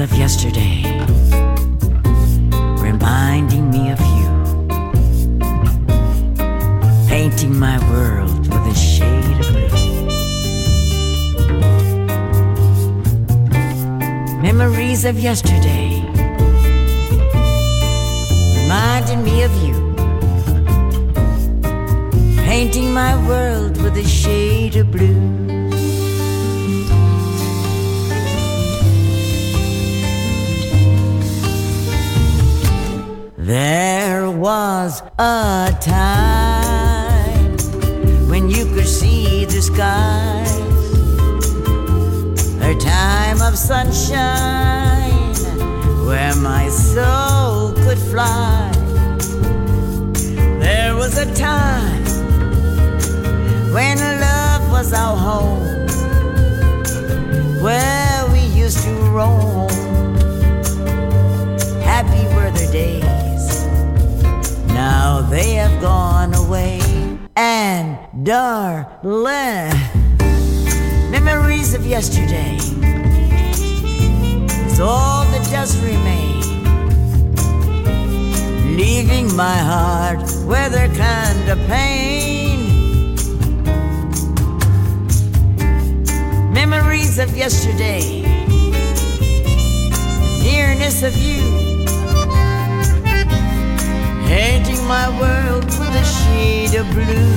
Of yesterday, reminding me of you, painting my world with a shade of blue. Memories of yesterday, reminding me of you, painting my world with a shade of blue. There was a time when you could see the skies, a time of sunshine where my soul could fly. There was a time when love was our home, where we used to roam. Happy were the days now they have gone away. And darling, memories of yesterday is all that does remain. Leaving my heart with a kind of pain. Memories of yesterday, nearness of you, painting my world with a shade of blue.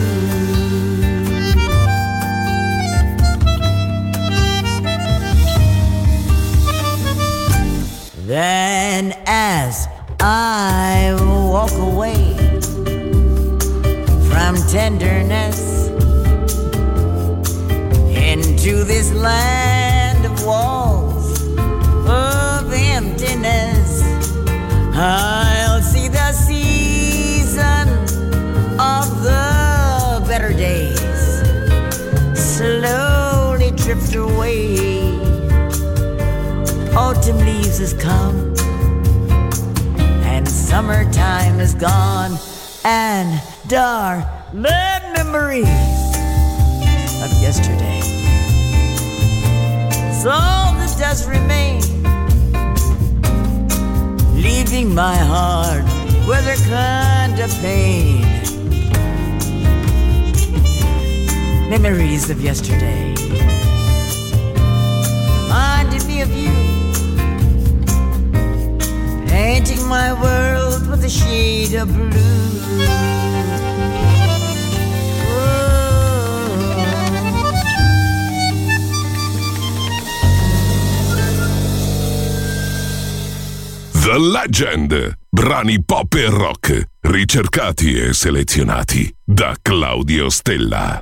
Then, as I walk away from tenderness into this land of walls of emptiness, I'll Autumn leaves has come and summertime is gone and our memories of yesterday. So all that does remain, leaving my heart with a kind of pain. Memories of yesterday reminded me of you painting my world with a shade of blue. The Legend. Brani pop e rock, ricercati e selezionati da Claudio Stella.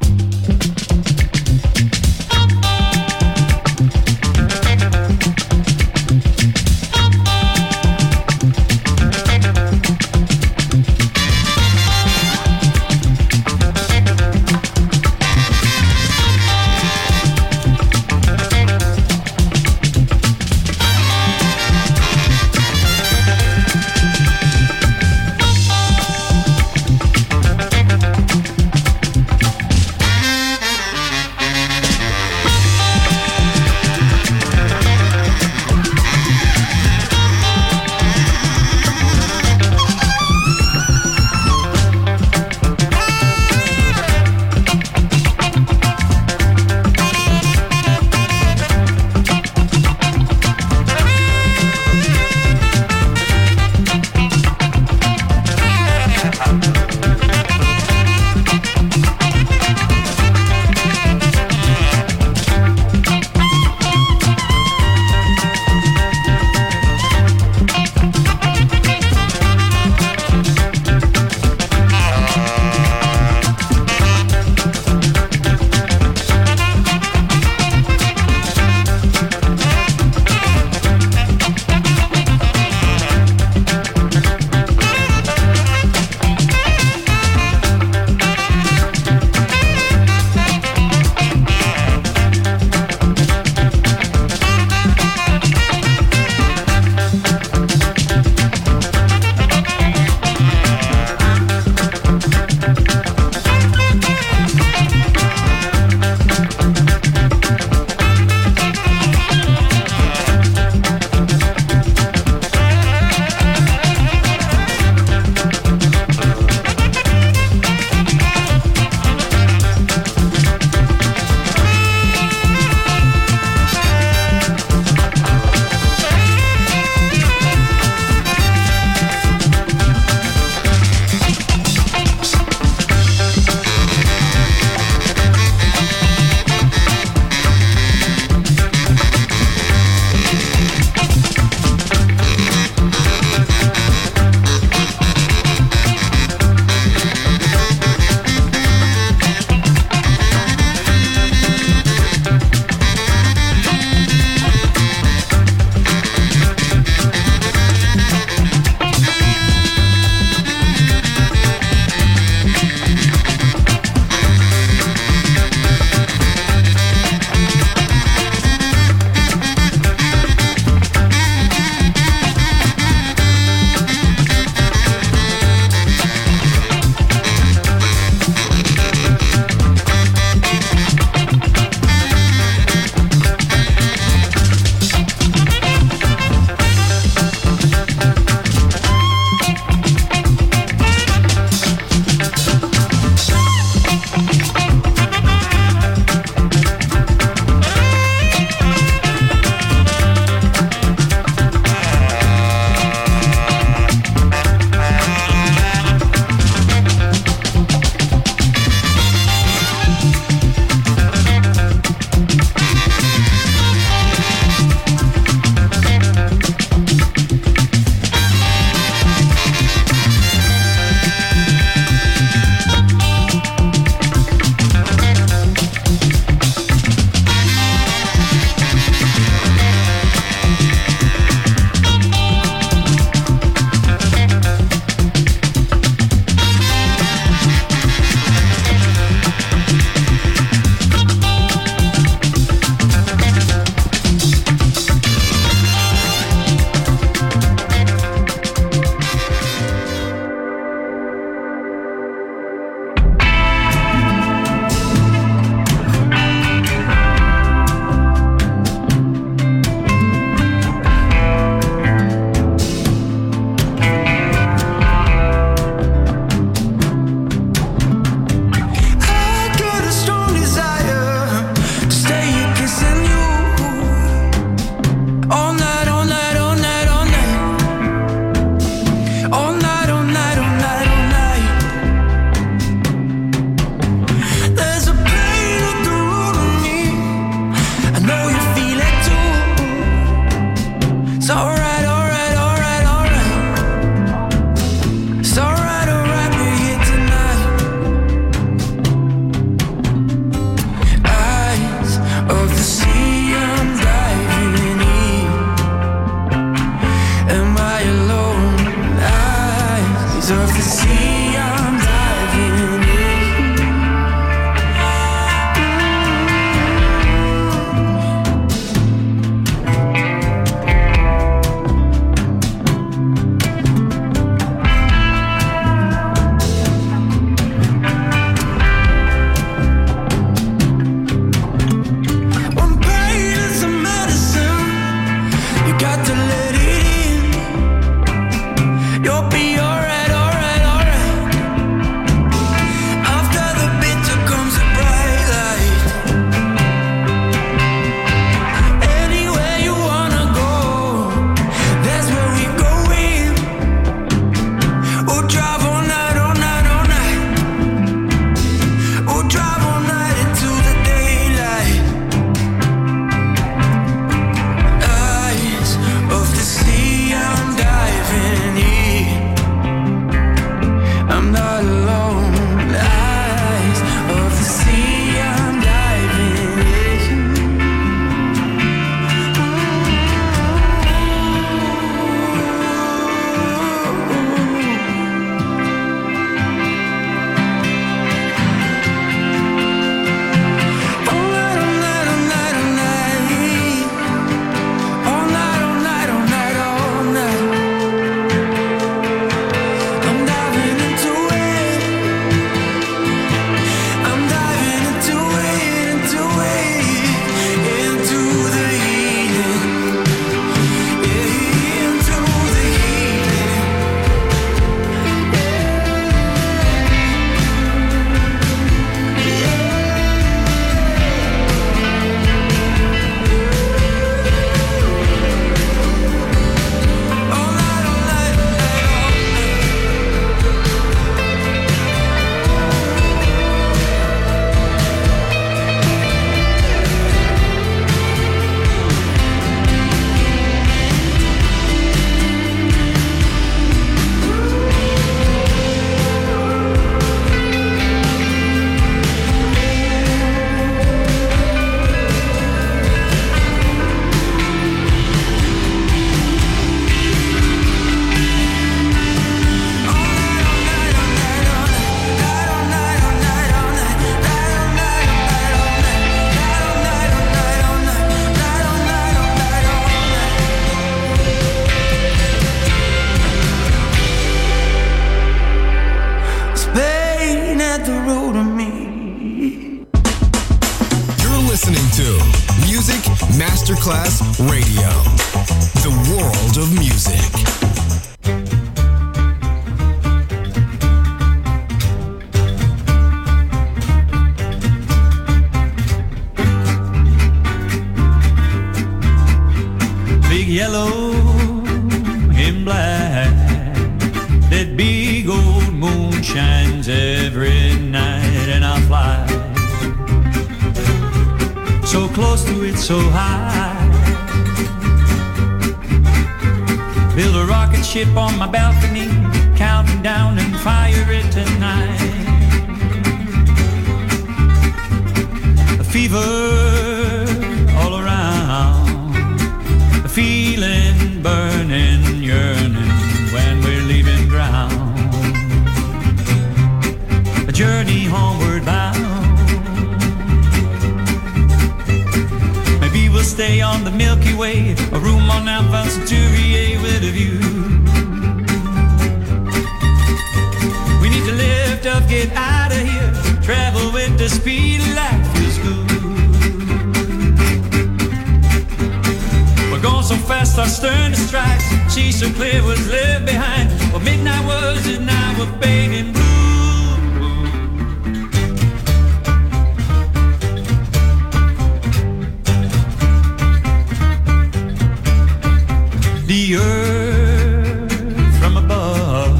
the earth from above.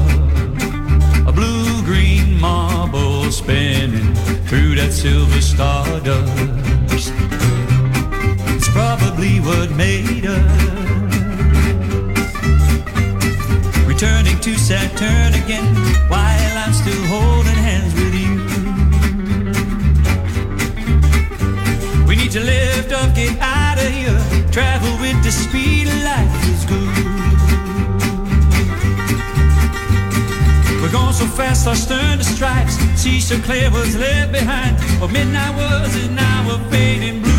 A blue green marble spinning through that silver stardust. It's probably what made us. Returning to Saturn again while I'm still holding hands with you. We need to lift up, get out of here, travel with the speed of light we're going so fast, our stern the stripes. See so clear was left behind. But midnight was an hour fading blue.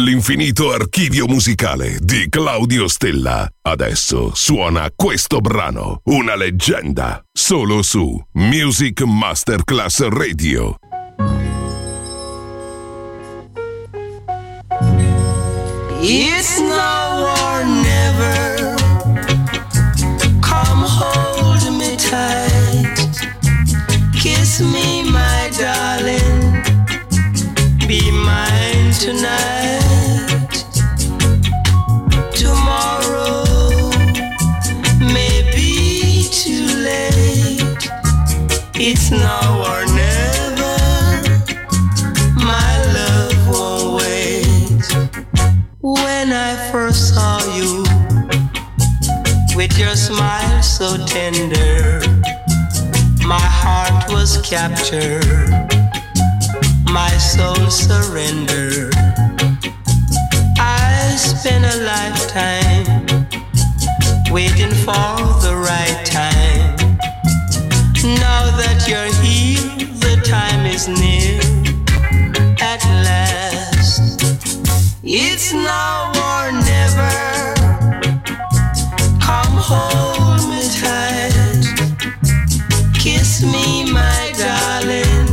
Dall'infinito archivio musicale di Claudio Stella. Adesso suona questo brano, una leggenda, solo su Music Masterclass Radio. It's now or never. Come hold me tight. Kiss me, my darling. Be mine tonight. It's now or never. My love won't wait. When I first saw you, with your smile so tender, my heart was captured, my soul surrendered. I spent a lifetime waiting for the right. You're here, the time is near at last. It's now or never. Come hold me tight. Kiss me, my darling.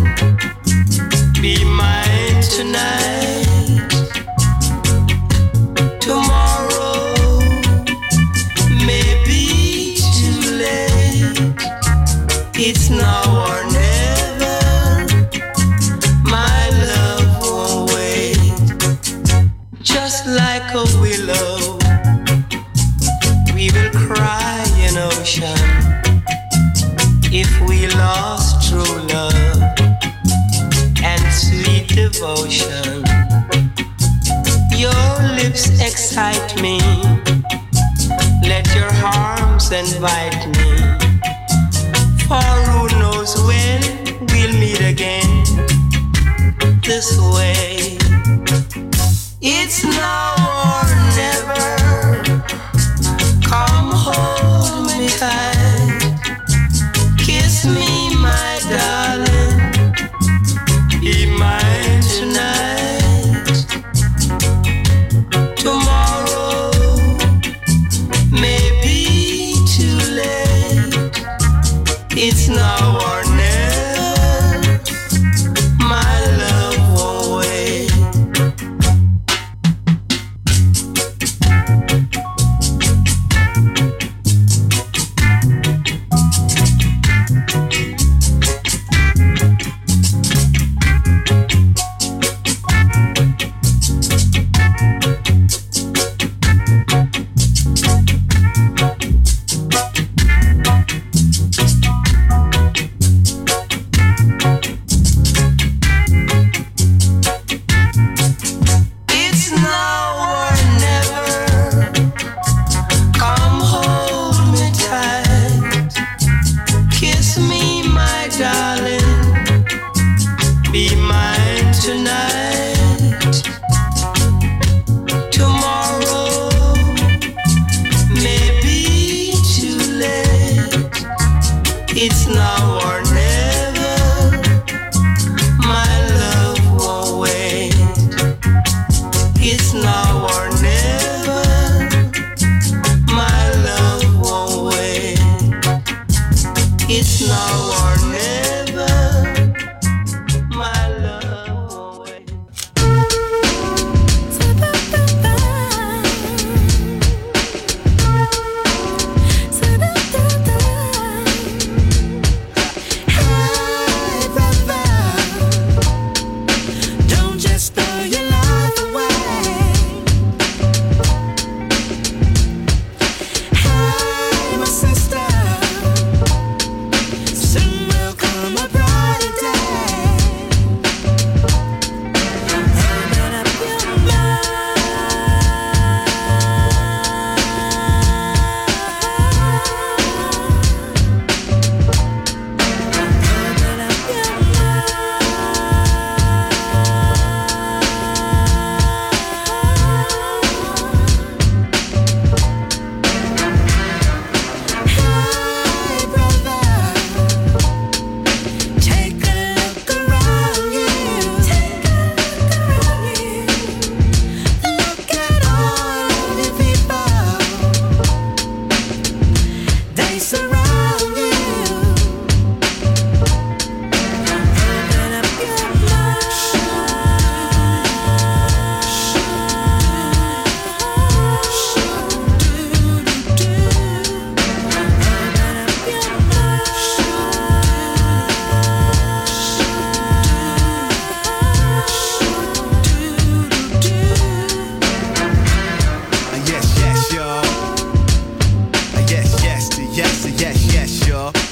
Be mine tonight. Tomorrow may be too late. It's now lost true love and sweet devotion. Your lips excite me, let your arms invite me. For who knows when we'll meet again this way. It's now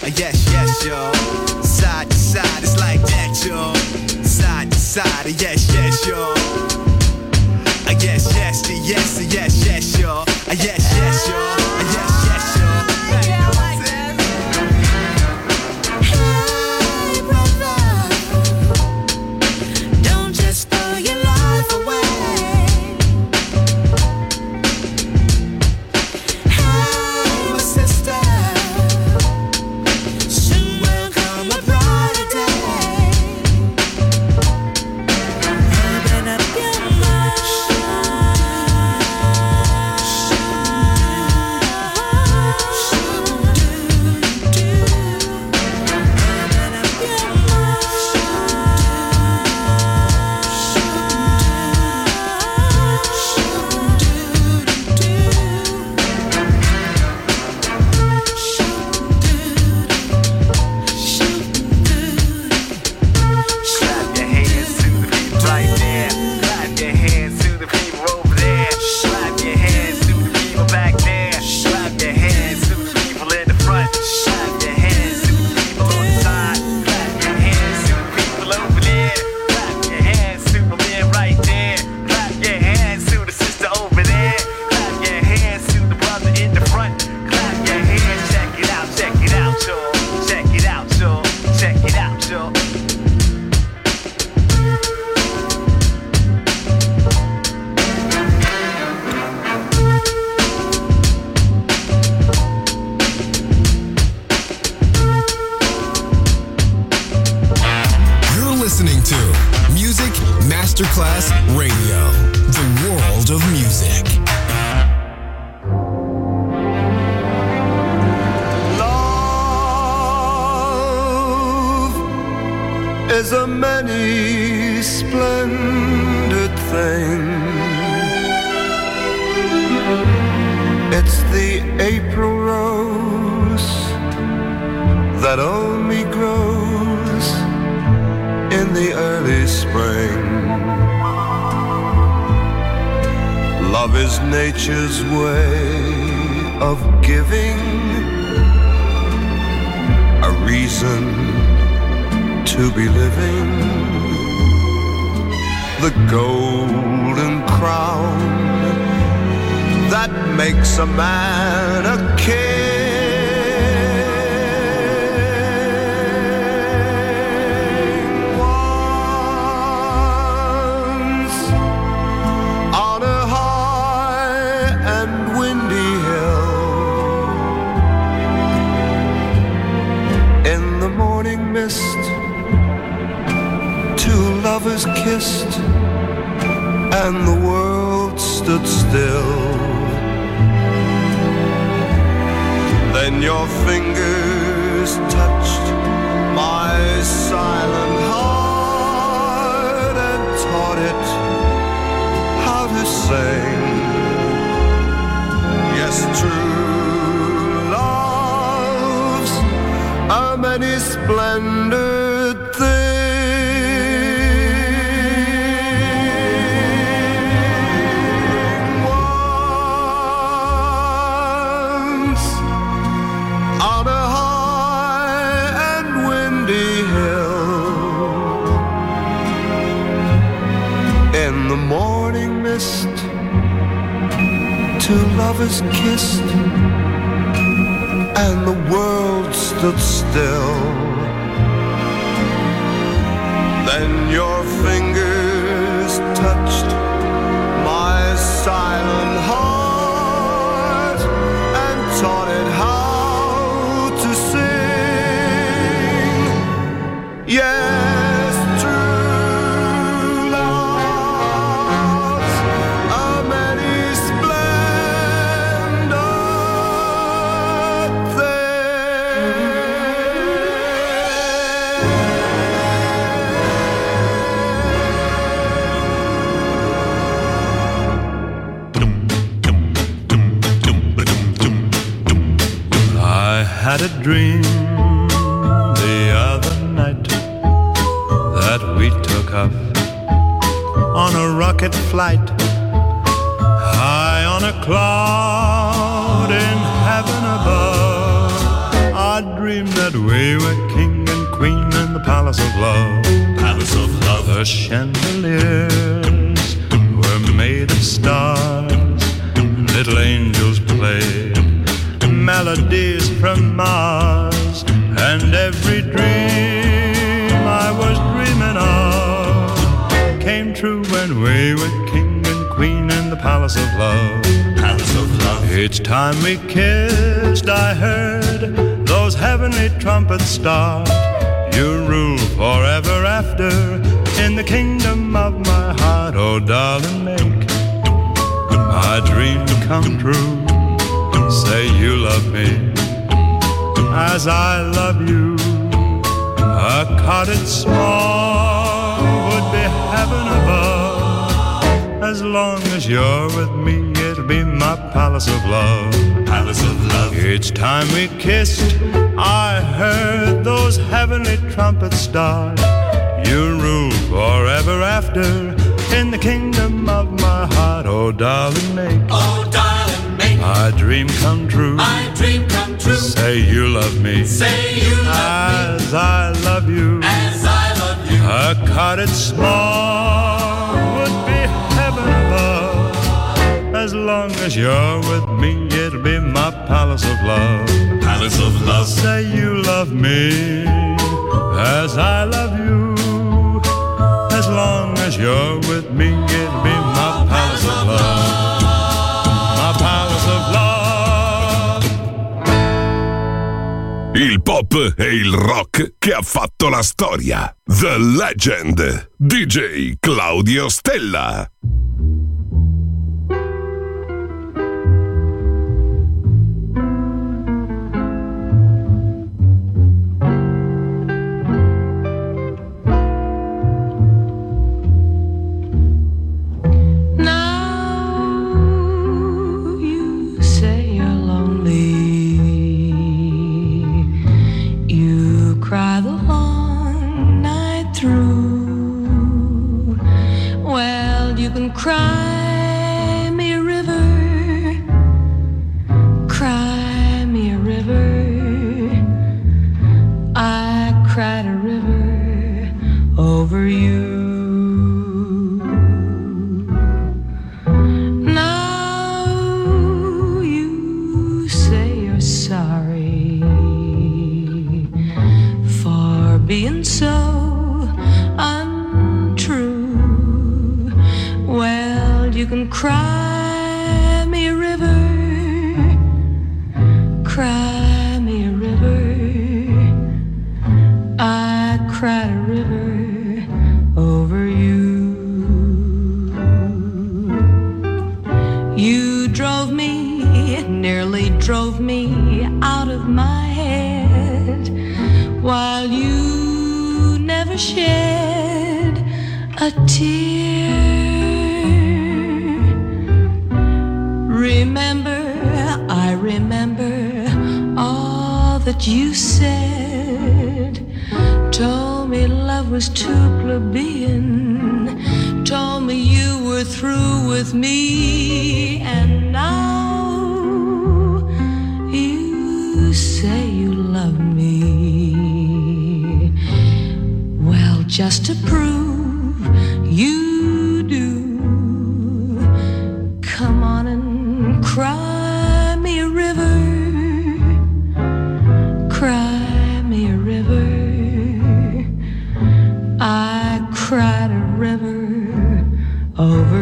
Uh, yes, yes, yo. Side to side, it's like that, yo. Side to side, uh, yes, yes, yo. Masterclass Radio, the world of music. Love is a many splendid thing. It's the April rose that only grows in the early spring. Love is nature's way of giving a reason to be living. The golden crown that makes a man a king. lovers kissed and the world stood still. Then your fingers touched my silent heart and taught it how to sing. Yes, true love's a many splendours. lips kissed and the world stood still. Then your fingers flight, high on a cloud in heaven above. I dreamed that we were king and queen in the palace of love. Palace of love. The chandeliers were made of stars. Little angels played melodies from Mars, and every dream I was dreaming of came true when we were palace of love. Palace of love. Each time we kissed, I heard those heavenly trumpets start. You rule forever after in the kingdom of my heart. Oh, darling, make my dream come true. Say you love me as I love you. A cottage small As long as you're with me, it'll be my palace of love. Palace of love. Each time we kissed, I heard those heavenly trumpets start. You rule forever after in the kingdom of my heart. Oh, darling, make Oh, darling, make my dream come true. my dream come true. Say you love me Say you love me as I love you. as I love you. A cottage small long as you're with me, it'll be my palace of love. Palace of love. Say you love me as I love you. As long as you're with me, it'll be my palace of love. My palace of love. Il pop e il rock che ha fatto la storia. The Legend. DJ Claudio Stella. Cry the long night through. Well, you can cry over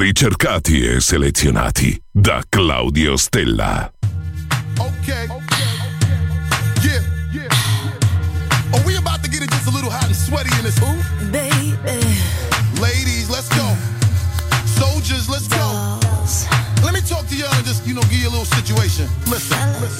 ricercati e selezionati da Claudio Stella. Ok, ok, okay. Yeah, yeah, yeah. Are we about to get it just a little hot and sweaty in this hoop? Baby. Ladies, let's go. Soldiers, let's go. Let me talk to y'all and just, you know, give you a little situation. Listen, listen.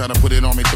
try to put it on me.